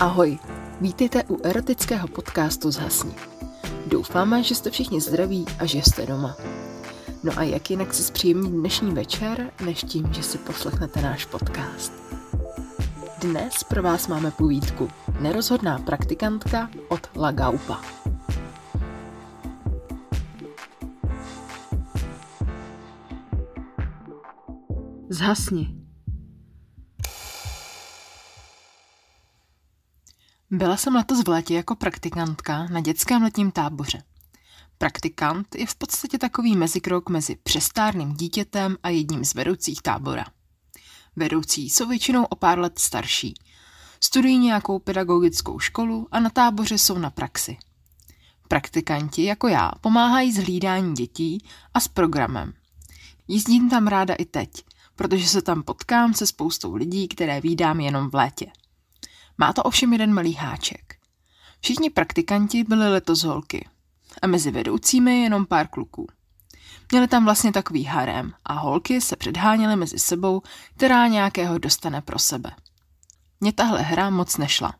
Ahoj, vítejte u erotického podcastu Zhasni. Doufáme, že jste všichni zdraví a že jste doma. No a jak jinak si zpříjemnit dnešní večer, než tím, že si poslechnete náš podcast. Dnes pro vás máme povídku Nerozhodná praktikantka od Lagaupa. Zhasni. Byla jsem letos v létě jako praktikantka na dětském letním táboře. Praktikant je v podstatě takový mezikrok mezi přestárným dítětem a jedním z vedoucích tábora. Vedoucí jsou většinou o pár let starší. Studují nějakou pedagogickou školu a na táboře jsou na praxi. Praktikanti, jako já, pomáhají s hlídání dětí a s programem. Jízdím tam ráda i teď, protože se tam potkám se spoustou lidí, které vídám jenom v létě. Má to ovšem jeden malý háček. Všichni praktikanti byli letos holky a mezi vedoucími jenom pár kluků. Měli tam vlastně takový harem a holky se předháněly mezi sebou, která nějakého dostane pro sebe. Mně tahle hra moc nešla.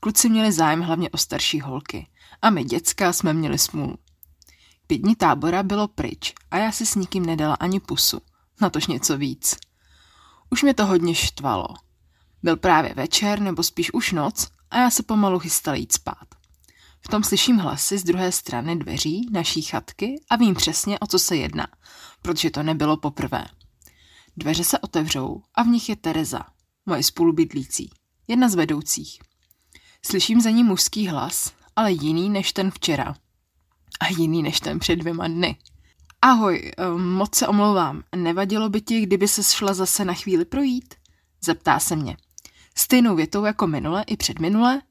Kluci měli zájem hlavně o starší holky a my děcka jsme měli smůlu. Pět dní tábora bylo pryč a já si s nikým nedala ani pusu, natož něco víc. Už mě to hodně štvalo – byl právě večer, nebo spíš už noc, a já se pomalu chystal jít spát. V tom slyším hlasy z druhé strany dveří naší chatky a vím přesně, o co se jedná, protože to nebylo poprvé. Dveře se otevřou a v nich je Tereza, moje spolubydlící, jedna z vedoucích. Slyším za ní mužský hlas, ale jiný než ten včera. A jiný než ten před dvěma dny. Ahoj, eh, moc se omlouvám. Nevadilo by ti, kdyby se šla zase na chvíli projít? Zeptá se mě. Stejnou větou jako minule i předminule?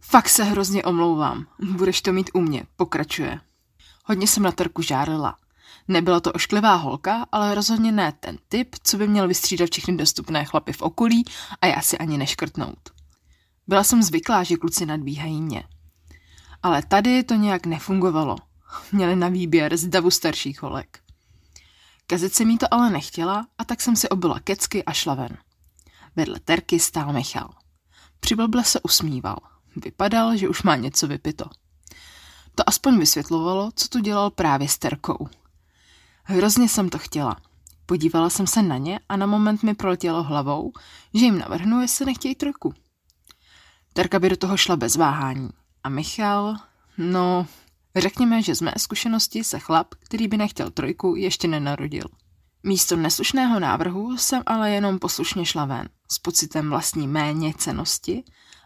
Fakt se hrozně omlouvám. Budeš to mít u mě, pokračuje. Hodně jsem na trku žárlila. Nebyla to ošklivá holka, ale rozhodně ne ten typ, co by měl vystřídat všechny dostupné chlapy v okolí a já si ani neškrtnout. Byla jsem zvyklá, že kluci nadbíhají mě. Ale tady to nějak nefungovalo. Měli na výběr z davu starších holek. Kazit se mi to ale nechtěla a tak jsem si obila kecky a šla ven. Vedle Terky stál Michal. Přiblble se usmíval. Vypadal, že už má něco vypito. To aspoň vysvětlovalo, co tu dělal právě s Terkou. Hrozně jsem to chtěla. Podívala jsem se na ně a na moment mi proletělo hlavou, že jim navrhnu, jestli nechtějí trojku. Terka by do toho šla bez váhání. A Michal, no, řekněme, že z mé zkušenosti se chlap, který by nechtěl trojku, ještě nenarodil. Místo neslušného návrhu jsem ale jenom poslušně šla ven, s pocitem vlastní méně cenosti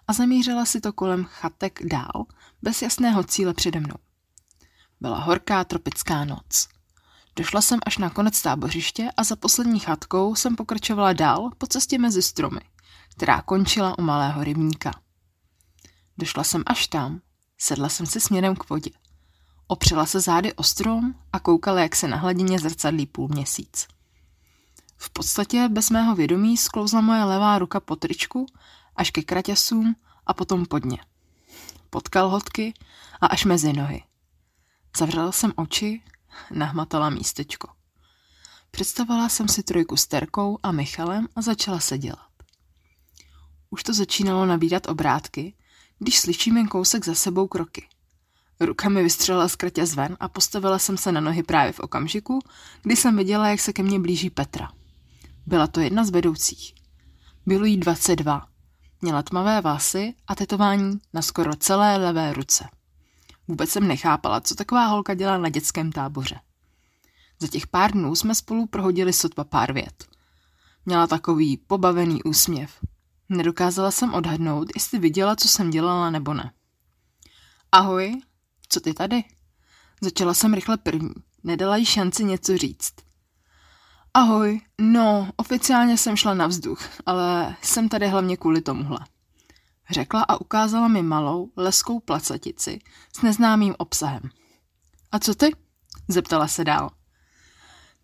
a zamířila si to kolem chatek dál, bez jasného cíle přede mnou. Byla horká tropická noc. Došla jsem až na konec tábořiště a za poslední chatkou jsem pokračovala dál po cestě mezi stromy, která končila u malého rybníka. Došla jsem až tam, sedla jsem si směrem k vodě. Opřela se zády o strom a koukala, jak se na hladině zrcadlí půl měsíc. V podstatě bez mého vědomí sklouzla moje levá ruka po tričku až ke kraťasům a potom pod ně. Pod kalhotky a až mezi nohy. Zavřela jsem oči, nahmatala místečko. Představila jsem si trojku s Terkou a Michalem a začala se dělat. Už to začínalo nabídat obrátky, když slyším jen kousek za sebou kroky. Ruka mi vystřelila z kratě zven a postavila jsem se na nohy právě v okamžiku, kdy jsem viděla, jak se ke mně blíží Petra. Byla to jedna z vedoucích. Bylo jí 22. Měla tmavé vlasy a tetování na skoro celé levé ruce. Vůbec jsem nechápala, co taková holka dělá na dětském táboře. Za těch pár dnů jsme spolu prohodili sotva pár vět. Měla takový pobavený úsměv. Nedokázala jsem odhadnout, jestli viděla, co jsem dělala nebo ne. Ahoj, co ty tady? Začala jsem rychle první. Nedala jí šanci něco říct. Ahoj, no, oficiálně jsem šla na vzduch, ale jsem tady hlavně kvůli tomuhle. Řekla a ukázala mi malou, leskou placatici s neznámým obsahem. A co ty? Zeptala se dál.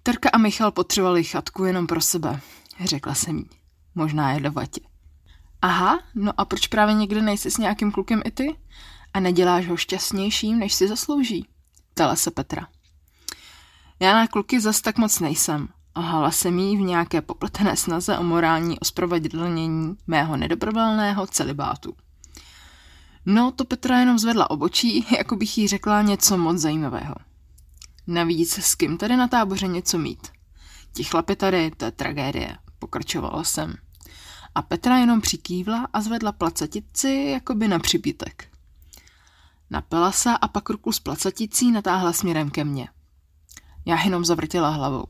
Terka a Michal potřebovali chatku jenom pro sebe, řekla jsem jí. Možná je do vatě. Aha, no a proč právě někde nejsi s nějakým klukem i ty? A neděláš ho šťastnějším, než si zaslouží? Ptala se Petra. Já na kluky zas tak moc nejsem, Lhala jsem jí v nějaké popletené snaze o morální osprovedlnění mého nedobrovolného celibátu. No, to Petra jenom zvedla obočí, jako bych jí řekla něco moc zajímavého. Navíc s kým tady na táboře něco mít? Ti chlapi tady, to je tragédie, pokračovala jsem. A Petra jenom přikývla a zvedla placetici jakoby na přibítek. Napila se a pak ruku s placeticí natáhla směrem ke mně. Já jenom zavrtěla hlavou.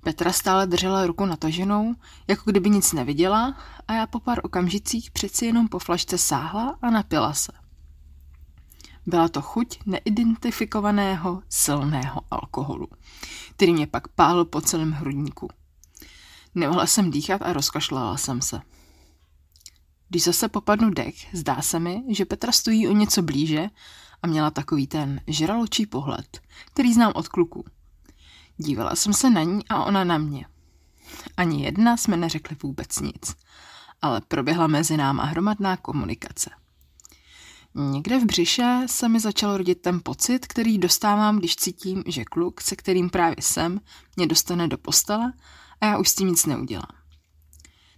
Petra stále držela ruku nataženou, jako kdyby nic neviděla a já po pár okamžicích přeci jenom po flašce sáhla a napila se. Byla to chuť neidentifikovaného silného alkoholu, který mě pak pálil po celém hrudníku. Nemohla jsem dýchat a rozkašlala jsem se. Když zase popadnu dech, zdá se mi, že Petra stojí o něco blíže a měla takový ten žraločí pohled, který znám od kluku. Dívala jsem se na ní a ona na mě. Ani jedna jsme neřekli vůbec nic, ale proběhla mezi náma hromadná komunikace. Někde v břiše se mi začal rodit ten pocit, který dostávám, když cítím, že kluk, se kterým právě jsem, mě dostane do postele a já už s tím nic neudělám.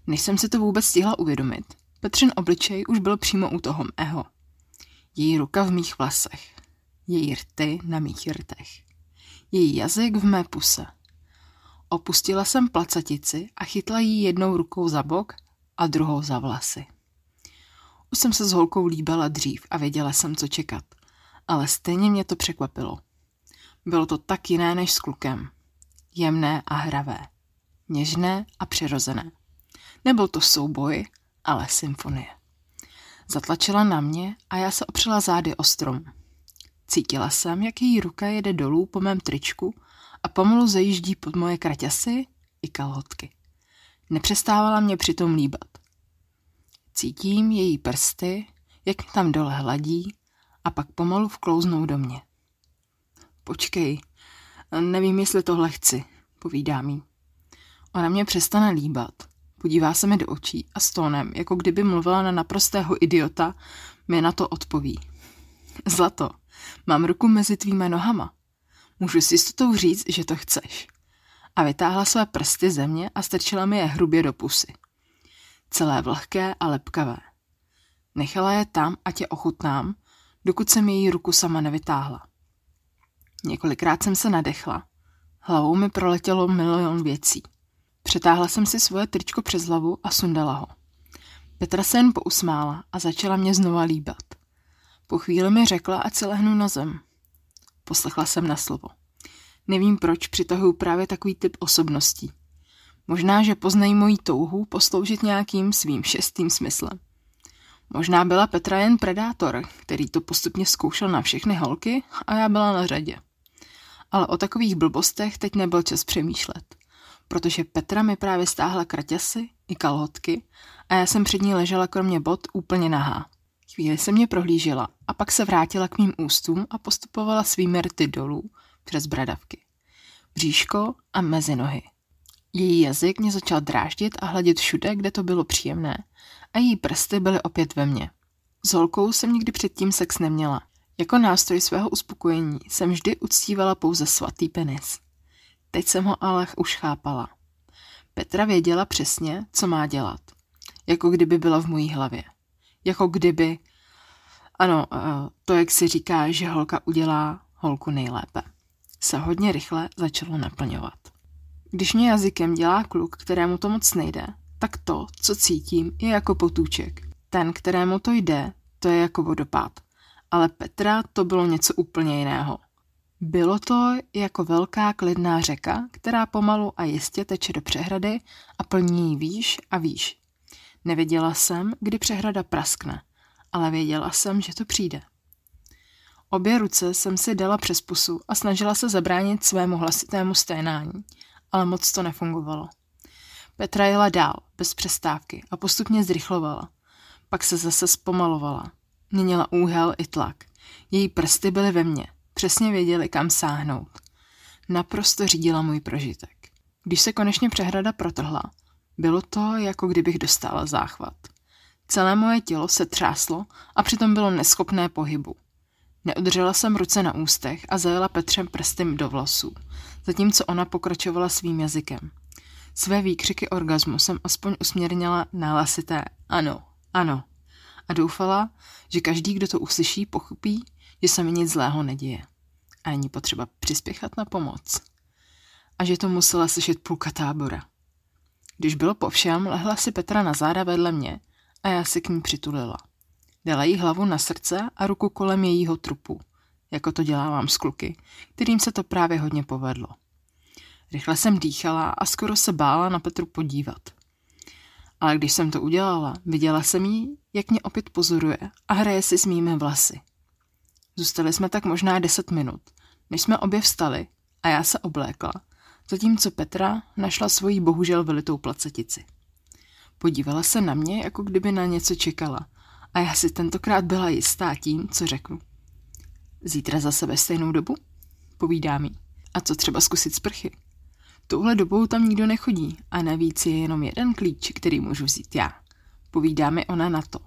Než jsem si to vůbec stihla uvědomit, Petřin obličej už byl přímo u toho mého. Její ruka v mých vlasech. Její rty na mých rtech. Její jazyk v mé puse. Opustila jsem placatici a chytla jí jednou rukou za bok a druhou za vlasy. Už jsem se s holkou líbila dřív a věděla jsem, co čekat. Ale stejně mě to překvapilo. Bylo to tak jiné než s klukem. Jemné a hravé. Něžné a přirozené. Nebyl to souboj, ale symfonie. Zatlačila na mě a já se opřela zády o strom. Cítila jsem, jak její ruka jede dolů po mém tričku a pomalu zajíždí pod moje kraťasy i kalhotky. Nepřestávala mě přitom líbat. Cítím její prsty, jak mě tam dole hladí a pak pomalu vklouznou do mě. Počkej, nevím, jestli tohle chci, povídá mi. Ona mě přestane líbat, podívá se mi do očí a s tónem, jako kdyby mluvila na naprostého idiota, mi na to odpoví. Zlato, mám ruku mezi tvýma nohama. Můžu si s tou říct, že to chceš. A vytáhla své prsty ze mě a strčila mi je hrubě do pusy celé vlhké a lepkavé. Nechala je tam, ať je ochutnám, dokud jsem její ruku sama nevytáhla. Několikrát jsem se nadechla. Hlavou mi proletělo milion věcí. Přetáhla jsem si svoje tričko přes hlavu a sundala ho. Petra se jen pousmála a začala mě znova líbat. Po chvíli mi řekla, ať se lehnu na zem. Poslechla jsem na slovo. Nevím, proč přitahuju právě takový typ osobností. Možná, že poznají moji touhu posloužit nějakým svým šestým smyslem. Možná byla Petra jen predátor, který to postupně zkoušel na všechny holky a já byla na řadě. Ale o takových blbostech teď nebyl čas přemýšlet, protože Petra mi právě stáhla kraťasy i kalhotky a já jsem před ní ležela kromě bot úplně nahá. Chvíli se mě prohlížela a pak se vrátila k mým ústům a postupovala svými rty dolů přes bradavky. Bříško a mezi nohy. Její jazyk mě začal dráždit a hladit všude, kde to bylo příjemné. A její prsty byly opět ve mně. S holkou jsem nikdy předtím sex neměla. Jako nástroj svého uspokojení jsem vždy uctívala pouze svatý penis. Teď jsem ho ale už chápala. Petra věděla přesně, co má dělat. Jako kdyby byla v mojí hlavě. Jako kdyby... Ano, eh, to, jak se říká, že holka udělá holku nejlépe. Se hodně rychle začalo naplňovat. Když mě jazykem dělá kluk, kterému to moc nejde, tak to, co cítím, je jako potůček. Ten, kterému to jde, to je jako vodopád. Ale Petra to bylo něco úplně jiného. Bylo to jako velká klidná řeka, která pomalu a jistě teče do přehrady a plní výš a výš. Nevěděla jsem, kdy přehrada praskne, ale věděla jsem, že to přijde. Obě ruce jsem si dala přes pusu a snažila se zabránit svému hlasitému sténání – ale moc to nefungovalo. Petra jela dál, bez přestávky a postupně zrychlovala. Pak se zase zpomalovala. Měnila úhel i tlak. Její prsty byly ve mně. Přesně věděli, kam sáhnout. Naprosto řídila můj prožitek. Když se konečně přehrada protrhla, bylo to, jako kdybych dostala záchvat. Celé moje tělo se třáslo a přitom bylo neschopné pohybu. Neudržela jsem ruce na ústech a zajela Petřem prstem do vlasů, zatímco ona pokračovala svým jazykem. Své výkřiky orgazmu jsem aspoň usměrnila na ano, ano a doufala, že každý, kdo to uslyší, pochopí, že se mi nic zlého neděje a není potřeba přispěchat na pomoc. A že to musela slyšet půlka tábora. Když bylo po všem, lehla si Petra na záda vedle mě a já se k ní přitulila. Dala jí hlavu na srdce a ruku kolem jejího trupu, jako to dělávám s kluky, kterým se to právě hodně povedlo. Rychle jsem dýchala a skoro se bála na Petru podívat. Ale když jsem to udělala, viděla jsem jí, jak mě opět pozoruje a hraje si s mými vlasy. Zůstali jsme tak možná deset minut, než jsme obě vstali a já se oblékla, zatímco Petra našla svoji bohužel velitou placetici. Podívala se na mě, jako kdyby na něco čekala a já si tentokrát byla jistá tím, co řeknu. Zítra za sebe stejnou dobu? Povídá mi. A co třeba zkusit sprchy? Touhle dobou tam nikdo nechodí a navíc je jenom jeden klíč, který můžu vzít já. Povídá mi ona na to.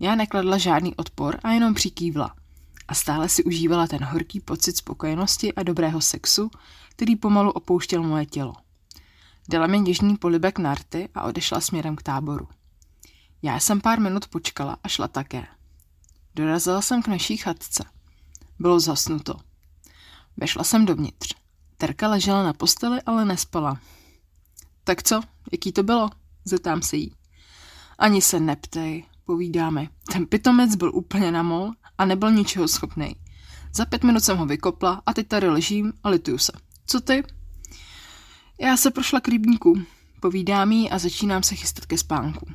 Já nekladla žádný odpor a jenom přikývla. A stále si užívala ten horký pocit spokojenosti a dobrého sexu, který pomalu opouštěl moje tělo. Dala mi něžný polibek narty a odešla směrem k táboru. Já jsem pár minut počkala a šla také. Dorazila jsem k naší chatce. Bylo zasnuto. Vešla jsem dovnitř. Terka ležela na posteli, ale nespala. Tak co, jaký to bylo? Zeptám se jí. Ani se neptej, povídáme. Ten pitomec byl úplně na mol a nebyl ničeho schopný. Za pět minut jsem ho vykopla a teď tady ležím a lituju se. Co ty? Já se prošla k rybníku, povídám jí a začínám se chystat ke spánku.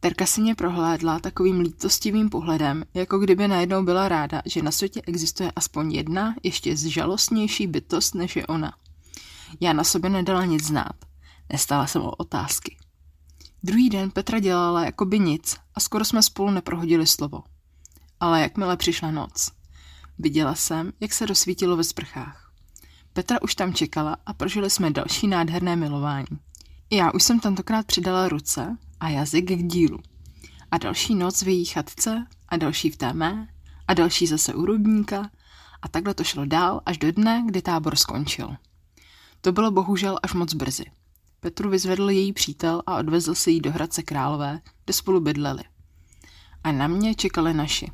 Terka si mě prohlédla takovým lítostivým pohledem, jako kdyby najednou byla ráda, že na světě existuje aspoň jedna, ještě zžalostnější bytost než je ona. Já na sobě nedala nic znát. Nestala jsem o otázky. Druhý den Petra dělala jako by nic a skoro jsme spolu neprohodili slovo. Ale jakmile přišla noc, viděla jsem, jak se rozsvítilo ve sprchách. Petra už tam čekala a prožili jsme další nádherné milování. Já už jsem tentokrát přidala ruce a jazyk k dílu. A další noc v její chatce a další v té mé a další zase u rudníka a takhle to šlo dál až do dne, kdy tábor skončil. To bylo bohužel až moc brzy. Petru vyzvedl její přítel a odvezl si ji do Hradce Králové, kde spolu bydleli. A na mě čekali naši.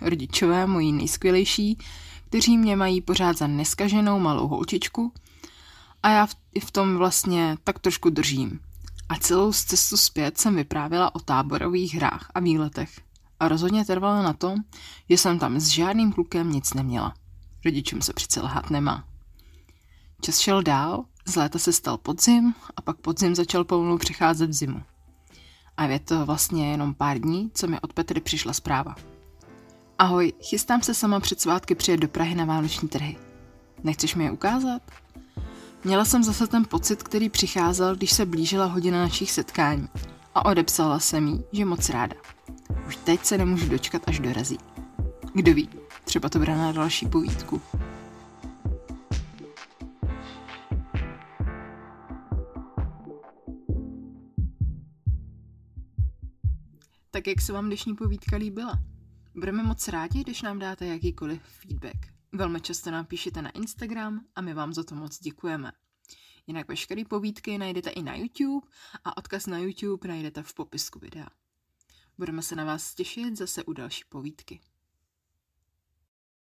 Rodičové, moji nejskvělejší, kteří mě mají pořád za neskaženou malou holčičku a já v, tom vlastně tak trošku držím. A celou cestu zpět jsem vyprávěla o táborových hrách a výletech. A rozhodně trvala na tom, že jsem tam s žádným klukem nic neměla. Rodičům se přece lhát nemá. Čas šel dál, z léta se stal podzim a pak podzim začal pomalu přicházet v zimu. A je to vlastně jenom pár dní, co mi od Petry přišla zpráva. Ahoj, chystám se sama před svátky přijet do Prahy na vánoční trhy. Nechceš mi je ukázat? Měla jsem zase ten pocit, který přicházel, když se blížila hodina našich setkání a odepsala jsem jí, že moc ráda. Už teď se nemůžu dočkat, až dorazí. Kdo ví, třeba to bude na další povídku. Tak jak se vám dnešní povídka líbila? Budeme moc rádi, když nám dáte jakýkoliv feedback. Velmi často nám píšete na Instagram a my vám za to moc děkujeme. Jinak veškeré povídky najdete i na YouTube a odkaz na YouTube najdete v popisku videa. Budeme se na vás těšit zase u další povídky.